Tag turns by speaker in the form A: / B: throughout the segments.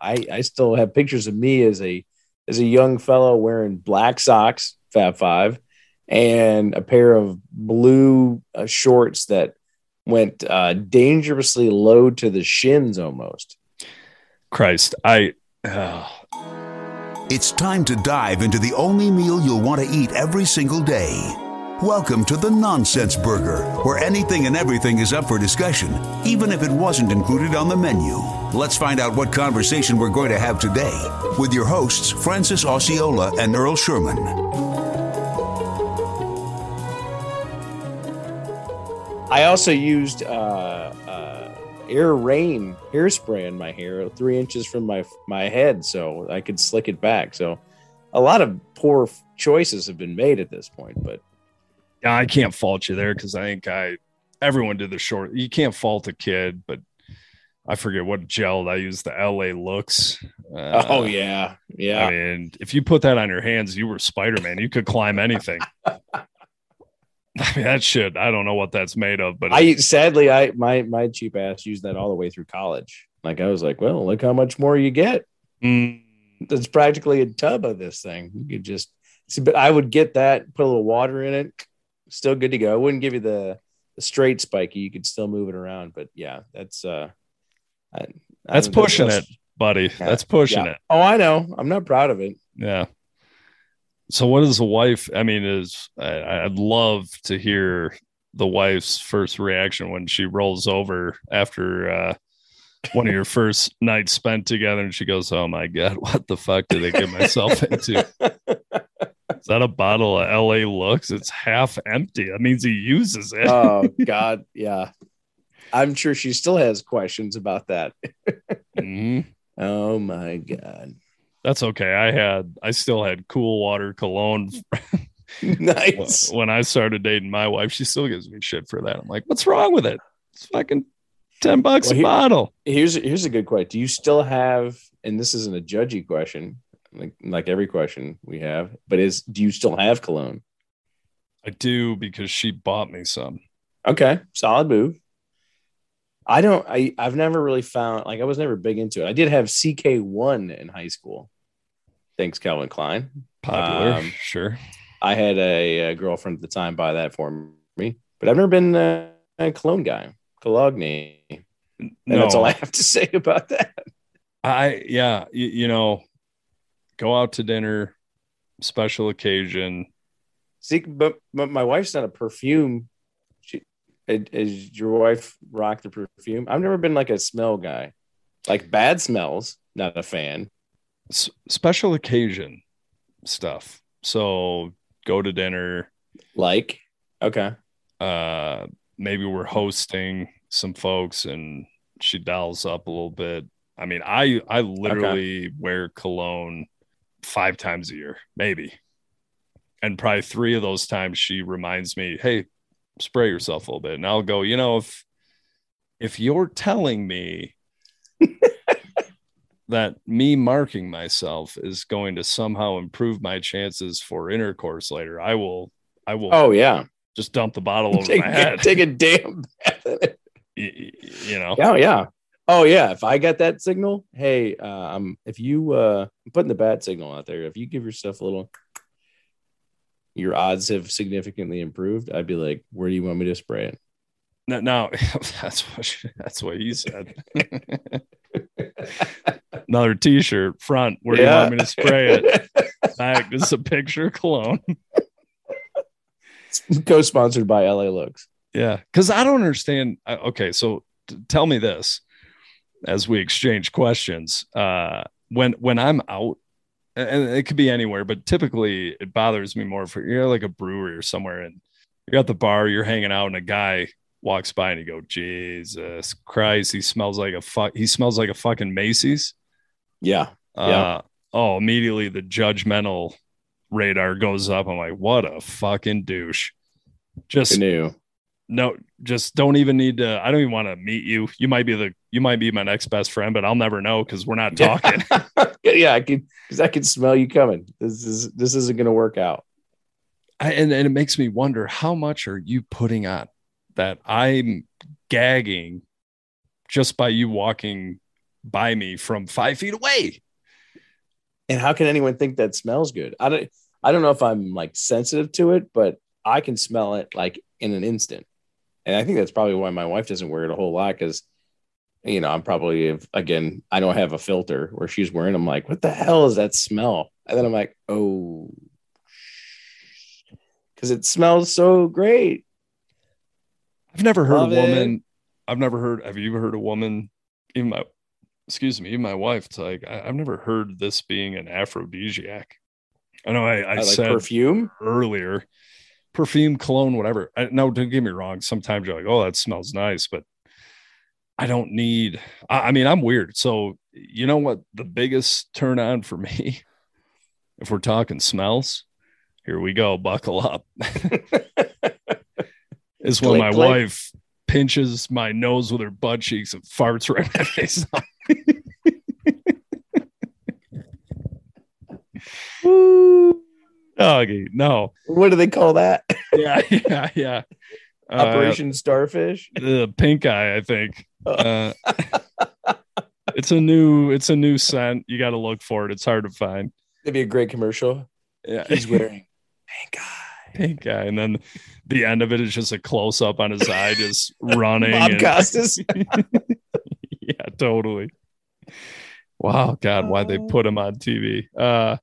A: I I still have pictures of me as a as a young fellow wearing black socks, Fab Five, and a pair of blue uh, shorts that went uh, dangerously low to the shins almost.
B: Christ, I. Uh...
C: It's time to dive into the only meal you'll want to eat every single day. Welcome to the Nonsense Burger, where anything and everything is up for discussion, even if it wasn't included on the menu. Let's find out what conversation we're going to have today with your hosts, Francis Osceola and Earl Sherman.
A: I also used uh, uh, air rain hairspray in my hair, three inches from my my head, so I could slick it back. So, a lot of poor choices have been made at this point, but
B: I can't fault you there because I think I everyone did the short. You can't fault a kid, but I forget what gel I used. The LA Looks.
A: Uh, oh yeah, yeah.
B: I mean, if you put that on your hands, you were Spider Man. You could climb anything. I mean, that shit. I don't know what that's made of, but
A: I sadly, I my my cheap ass used that all the way through college. Like I was like, well, look how much more you get.
B: Mm.
A: It's practically a tub of this thing. You could just see, but I would get that, put a little water in it, still good to go. I wouldn't give you the, the straight spiky. You could still move it around, but yeah, that's uh,
B: I, that's I pushing that's, it, buddy. Yeah, that's pushing yeah. it.
A: Oh, I know. I'm not proud of it.
B: Yeah. So, what is the wife? I mean, is I, I'd love to hear the wife's first reaction when she rolls over after uh, one of your first nights spent together, and she goes, "Oh my god, what the fuck did I get myself into?" That a bottle of LA Looks? It's half empty. That means he uses it.
A: oh God, yeah. I'm sure she still has questions about that.
B: mm-hmm.
A: Oh my God.
B: That's okay. I had I still had Cool Water cologne.
A: nice.
B: When I started dating my wife, she still gives me shit for that. I'm like, what's wrong with it? It's fucking 10 bucks well, here, a bottle.
A: Here's here's a good question. Do you still have, and this isn't a judgy question, like like every question we have, but is do you still have cologne?
B: I do because she bought me some.
A: Okay, solid move. I don't. I I've never really found like I was never big into it. I did have CK1 in high school. Thanks, Calvin Klein.
B: Popular, um, sure.
A: I had a, a, girlfriend at the time buy that for me, but I've never been a, a cologne guy. Cologne. And no. that's all I have to say about that.
B: I yeah, you, you know, go out to dinner, special occasion.
A: See, but, but my wife's not a perfume. She is your wife rock the perfume. I've never been like a smell guy, like bad smells. Not a fan.
B: S- special occasion stuff. So go to dinner.
A: Like okay.
B: Uh, maybe we're hosting some folks, and she dials up a little bit. I mean, I I literally okay. wear cologne five times a year, maybe. And probably three of those times she reminds me, hey, spray yourself a little bit. And I'll go, you know, if if you're telling me that me marking myself is going to somehow improve my chances for intercourse later, I will I will
A: oh yeah
B: just dump the bottle over
A: take,
B: my head.
A: Take a damn bath in it.
B: You, you know.
A: Oh yeah. Oh yeah, if I got that signal, hey, uh, I'm if you uh, I'm putting the bat signal out there. If you give yourself a little, your odds have significantly improved. I'd be like, where do you want me to spray it?
B: No, no, that's what that's what he said. Another T-shirt front. Where do you want me to spray it? Back. This is a picture of cologne.
A: Co-sponsored by LA Looks.
B: Yeah, because I don't understand. Okay, so tell me this as we exchange questions. Uh, when when I'm out, and it could be anywhere, but typically it bothers me more for you're like a brewery or somewhere, and you're at the bar, you're hanging out, and a guy walks by and you go, Jesus Christ, he smells like a fuck. He smells like a fucking Macy's.
A: Yeah.
B: Uh, yeah. Oh, immediately the judgmental radar goes up. I'm like, what a fucking douche. Just
A: new
B: no, just don't even need to. I don't even want to meet you. You might be the you might be my next best friend, but I'll never know because we're not talking.
A: yeah, I can because I can smell you coming. This is this isn't going to work out.
B: I, and and it makes me wonder how much are you putting on that I'm gagging just by you walking by me from five feet away.
A: And how can anyone think that smells good? I don't I don't know if I'm like sensitive to it, but I can smell it like in an instant. And I think that's probably why my wife doesn't wear it a whole lot because you know, I'm probably again, I don't have a filter where she's wearing. I'm like, what the hell is that smell? And then I'm like, oh, because it smells so great.
B: I've never heard
A: Love
B: a woman.
A: it.
B: I've never heard. Have you ever heard a woman? Even my, excuse me, even my wife. It's like I, I've never heard this being an aphrodisiac. I know I, I,
A: I like
B: said
A: perfume.
B: earlier, perfume, cologne, whatever. I, no, don't get me wrong. Sometimes you're like, oh, that smells nice, but I don't need. I, I mean, I'm weird. So you know what? The biggest turn on for me, if we're talking smells, here we go. Buckle up. is when
A: Click,
B: my
A: click.
B: wife pinches my nose with her butt cheeks and farts right in my face. Doggy, no.
A: What do they call that?
B: Yeah, yeah, yeah. Uh,
A: Operation Starfish.
B: the pink eye, I think. Uh, it's a new, it's a new scent. You got to look for it. It's hard to find.
A: It'd be a great commercial.
B: Yeah,
A: He's wearing pink eye.
B: pink eye, and then the end of it is just a close up on his eye, just running.
A: Bob
B: and-
A: Costas.
B: yeah, totally. Wow, God, why they put him on TV? Uh,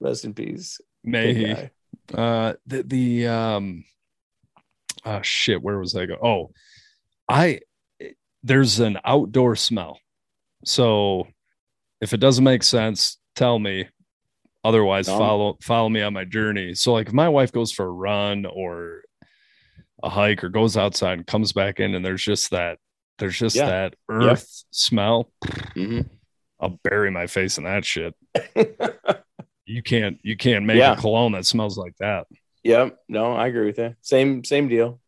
A: Rest in peace.
B: may he? Uh, the the um, oh shit, where was I go? Oh, I there's an outdoor smell. So if it doesn't make sense, tell me. Otherwise,
A: Um,
B: follow follow me on my journey. So like if my wife goes for a run or a hike or goes outside and comes back in and there's just that there's just
A: Yeah.
B: that earth smell,
A: Mhm.
B: I'll bury my face in that shit. You can't you can't make
A: Yeah.
B: a cologne that smells like that.
A: Yep. No, I agree with you. Same same deal.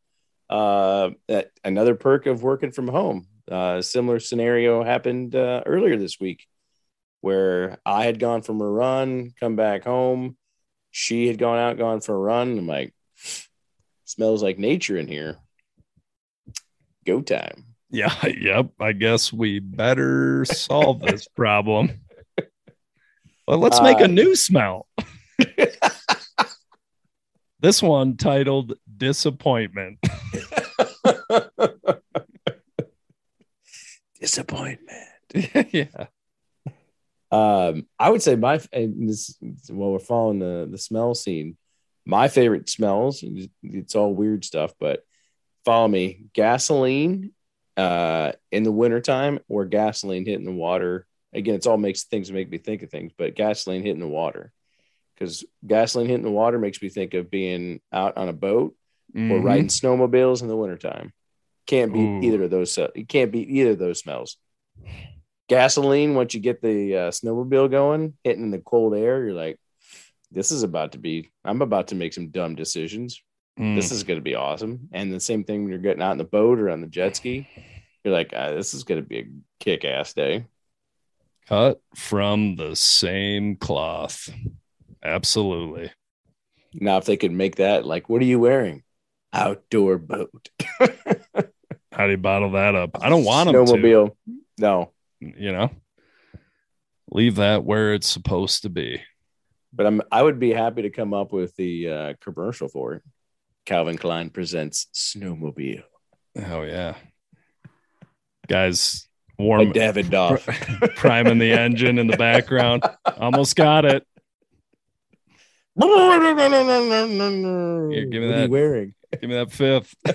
A: Uh, that another perk of working from home. Uh, similar scenario happened uh, earlier this week, where I had gone from a run, come back home. She had gone out, gone for a run. I'm like, smells like nature in here. Go time.
B: Yeah, yep. I guess we better solve this problem. Well, let's make
A: Uh,
B: a new smell. This one titled Disappointment.
A: Disappointment.
B: yeah.
A: Um, I would say my and this while we're following the the smell scene, my favorite smells. It's all weird stuff, but follow me. Gasoline, uh, in the wintertime or gasoline hitting the water. Again, it's all makes things make me think of things, but gasoline hitting the water because gasoline hitting the water makes me think of being out on a boat or
B: Mhm.
A: riding snowmobiles in the wintertime. Can't beat
B: Ooh.
A: either of those. Uh, you can't beat either of those smells. Gasoline, once you get the uh, snowmobile going, hitting the cold air, you're like, this is about to be, I'm about to make some dumb decisions.
B: Mm.
A: This is going to be awesome. And the same thing when you're getting out in the boat or on the jet ski, you're like, ah, this is going to be a kick ass day.
B: cut from the same cloth. Absolutely.
A: Now, if they could make that, like, what are you wearing? Outdoor boat.
B: How do you bottle that up? I don't want them to.
A: Snowmobile. No,
B: You know, leave that where it's supposed to be.
A: but I'm I would be happy to come up with the uh, commercial for it. Calvin Klein presents Snowmobile
B: Oh yeah, guys, warm
A: Davidoff.
B: priming the engine in the background. Almost got it.
A: Here,
B: give me
A: what Are
B: that.
A: you wearing?
B: Give me that fifth.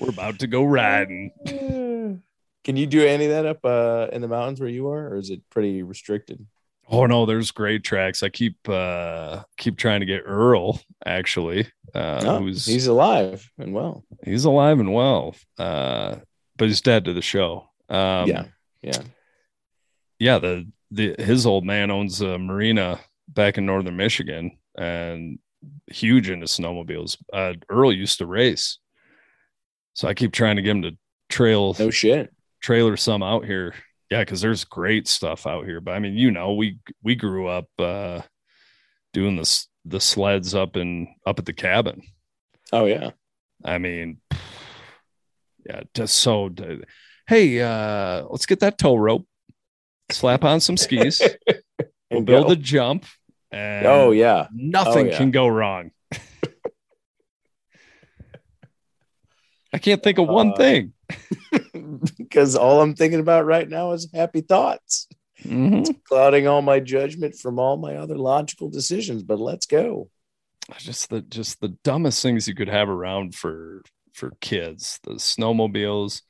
B: We're about to go riding.
A: Can you do any of that up uh, in the mountains where you are, or is it pretty restricted?
B: Oh no, there's great tracks. I keep uh keep trying to get Earl actually. Uh
A: No,
B: who's
A: he's alive and well.
B: he's alive and well. Uh but he's dead to the show. Um
A: yeah, yeah.
B: yeah, the the his old man owns a marina back in northern Michigan and huge into snowmobiles. Uh Earl used to race. So I keep trying to get him to trail
A: No shit.
B: trailer some out here. Yeah, because there's great stuff out here. But I mean, you know, we we grew up uh doing this the sleds up in up at the cabin.
A: Oh yeah.
B: I mean, Yeah, just so. Hey, uh, let's get that tow rope, slap on some skis, we'll
A: And
B: build
A: go.
B: a jump, and
A: Oh yeah.
B: nothing
A: Oh, yeah.
B: can go wrong. I can't think of one
A: Uh,
B: thing.
A: because all I'm thinking about right now is happy thoughts,
B: Mhm.
A: clouding all my judgment from all my other logical decisions. But let's go.
B: Just the just the dumbest things you could have around for for kids. The snowmobiles.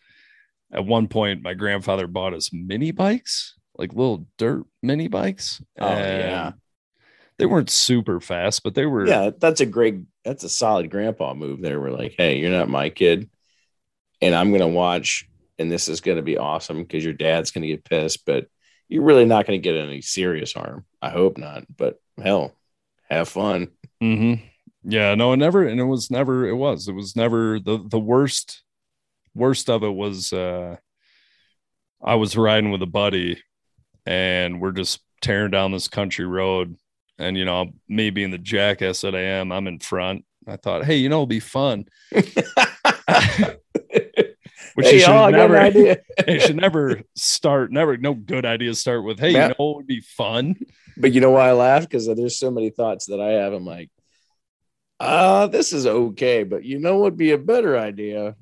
B: At one point, my grandfather bought us mini bikes, like little dirt mini bikes.
A: Oh, yeah.
B: They weren't super fast, but they were
A: Yeah, that's a great, that's a solid grandpa move there. We're like, hey, you're not my kid, and I'm gonna watch, and this is gonna be awesome because your dad's gonna get pissed, but you're really not gonna get any serious harm. I hope not, but hell, have fun.
B: hmm Yeah, no, it never, and it was never, it was, it was never the the worst. Worst of it was, uh I was riding with a buddy, and we're just tearing down this country road, and you know, me being the jackass that I am, I'm in front. I thought, hey, you know, it'll be fun. Which
A: hey,
B: you should
A: y'all, I got
B: never,
A: an idea.
B: you should never start. Never, no good ideas start with, hey,
A: Yeah.
B: you know, it would be fun.
A: But you know why I laugh? Because there's so many thoughts that I have. I'm like, uh, this is okay, but you know what would be a better idea?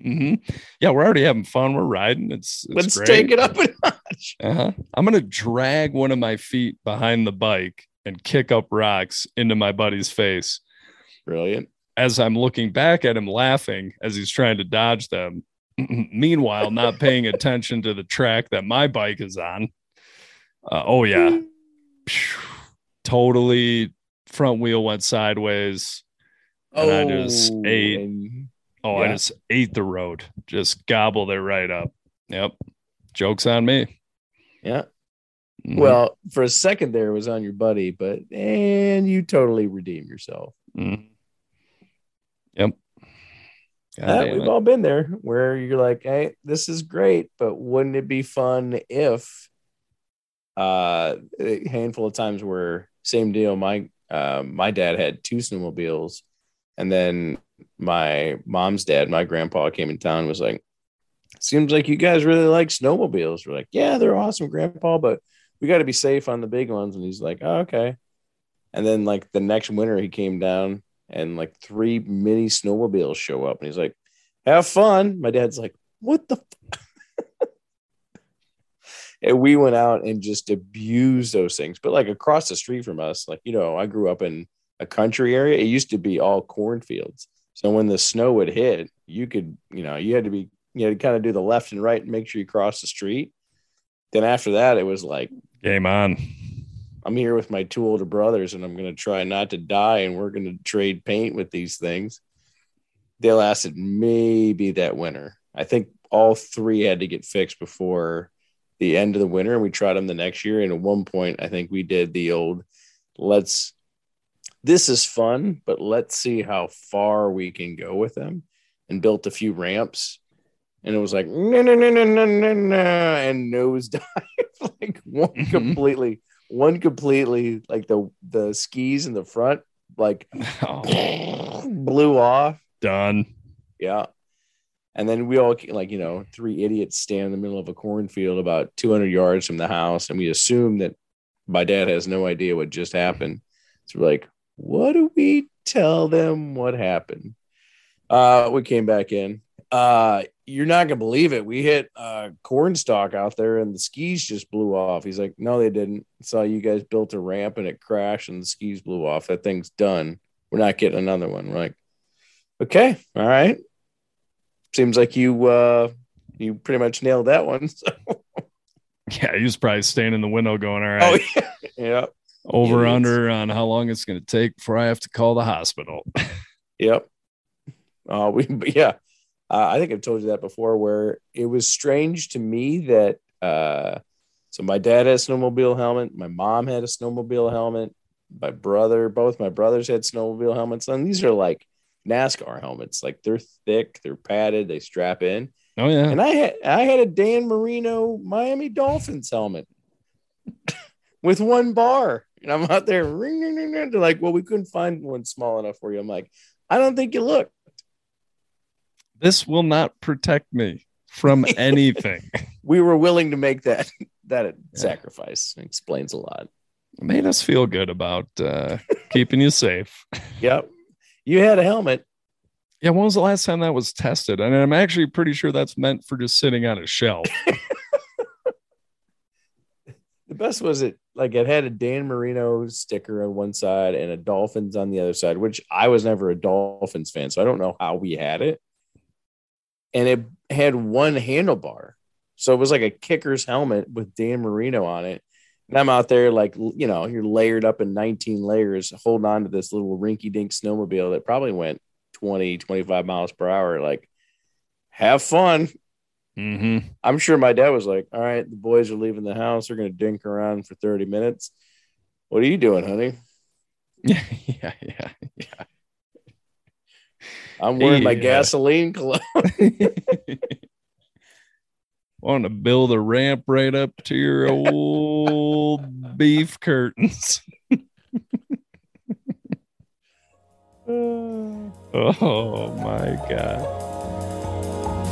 B: hmm Yeah, we're already having fun. We're riding. It's, it's
A: Let's
B: great.
A: take it up a notch.
B: Uh-huh. I'm gonna drag one of my feet behind the bike and kick up rocks into my buddy's face
A: Brilliant.
B: as I'm looking back at him laughing as he's trying to dodge them. Meanwhile, not paying attention to the track that my bike is on. Uh, oh yeah, totally. Front wheel went sideways. And I just ate.
A: and-
B: Oh, I just ate the road. Just gobbled it right up. Yep. Jokes on me.
A: yeah.
B: Mhm.
A: Well, for a second there, it was on your buddy, but and you totally redeem yourself.
B: Mhm. Yep. God
A: Uh, we've
B: it.
A: all been there where you're like, hey, this is great, but wouldn't it be fun if uh a handful of times where same deal, my uh, my dad had two snowmobiles, and then my mom's dad, my grandpa came in town and was like, Seems like you guys really like snowmobiles. We're like, Yeah, they're awesome, grandpa, but we got to be safe on the big ones. And he's like, oh, okay. And then like the next winter he came down and like three mini snowmobiles show up and he's like, have fun. My dad's like, what the? F-? and we went out and just abused those things. But like across the street from us, like, you know, I grew up in a country area. It used to be all cornfields. So when the snow would hit, you could, you know, you had to be, you had to kind of do the left and right and make sure you cross the street. Then after that, it was like,
B: Game on.
A: I'm here with my two older brothers and I'm going to try not to die and we're going to trade paint with these things. They lasted maybe that winter. I think all three had to get fixed before the end of the winter and we tried them the next year. And at one point, I think we did the old let's, this is fun, but let's see how far we can go with them and built a few ramps. And it was like, no, no, no, no, no, no, no, and nose dive like one
B: Mhm.
A: completely one completely like the the skis in the front like
B: Oh,
A: blew off.
B: Done.
A: yeah. And then we all like you know three idiots stand in the middle of a cornfield about 200 yards from the house and we assume that my dad has no idea what just happened. So we're like what do we tell them what happened? Uh we came back in. Uh you're not gonna believe it. We hit uh corn stalk out there and the skis just blew off. He's like no they didn't. Saw you guys built a ramp and it crashed and the skis blew off. That thing's done. We're not getting another one. We're like okay all right. Seems like you uh you pretty much nailed that one So-
B: Yeah, he was probably staying in the window going, All right.
A: oh yeah. Yeah
B: over
A: idiots.
B: under on how long it's going to take before I have to call the hospital.
A: Yep. Uh, we yeah, uh, I think I've told you that before. Where it was strange to me that uh, so my dad had a snowmobile helmet, my mom had a snowmobile helmet, my brother, both my brothers had snowmobile helmets, and these are like NASCAR helmets. Like they're thick, they're padded, they strap in.
B: Oh yeah,
A: And I had I had a Dan Marino Miami Dolphins helmet with one bar. And I'm out there ring, ring, ring, ring. They're like, well, we couldn't find one small enough for you. I'm like, I don't think you look.
B: This will not protect me from anything.
A: we were willing to make that that yeah. sacrifice. It explains a lot.
B: It made us feel good about uh, keeping you safe.
A: Yep. You had a helmet.
B: Yeah, when was the last time that was tested? And I'm actually pretty sure that's meant for just sitting on a shelf.
A: the best was it like it had a Dan Marino sticker on one side and a Dolphins on the other side, which I was never a Dolphins fan, so I don't know how we had it. And it had one handlebar. So it was like a kicker's helmet with Dan Marino on it. And I'm out there like, you know, you're layered up in 19 layers, holding on to this little rinky dink snowmobile that probably went 20, 25 miles per hour. Like, have fun.
B: Mm-hmm.
A: I'm sure my dad was like, all right, the boys are leaving the house. They're going to dink around for 30 minutes. What are you doing, honey?
B: Yeah, yeah, yeah, yeah.
A: I'm wearing yeah. my gasoline cologne.
B: Want to build a ramp right up to your old beef curtains. oh my God.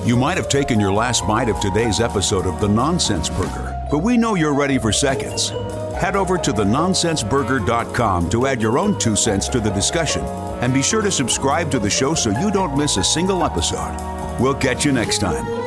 C: You might have taken your last bite of today's episode of The Nonsense Burger, but we know you're ready for seconds. Head over to thenonsenseburger.com to add your own two cents to the discussion and be sure to subscribe to the show so you don't miss a single episode. We'll catch you next time.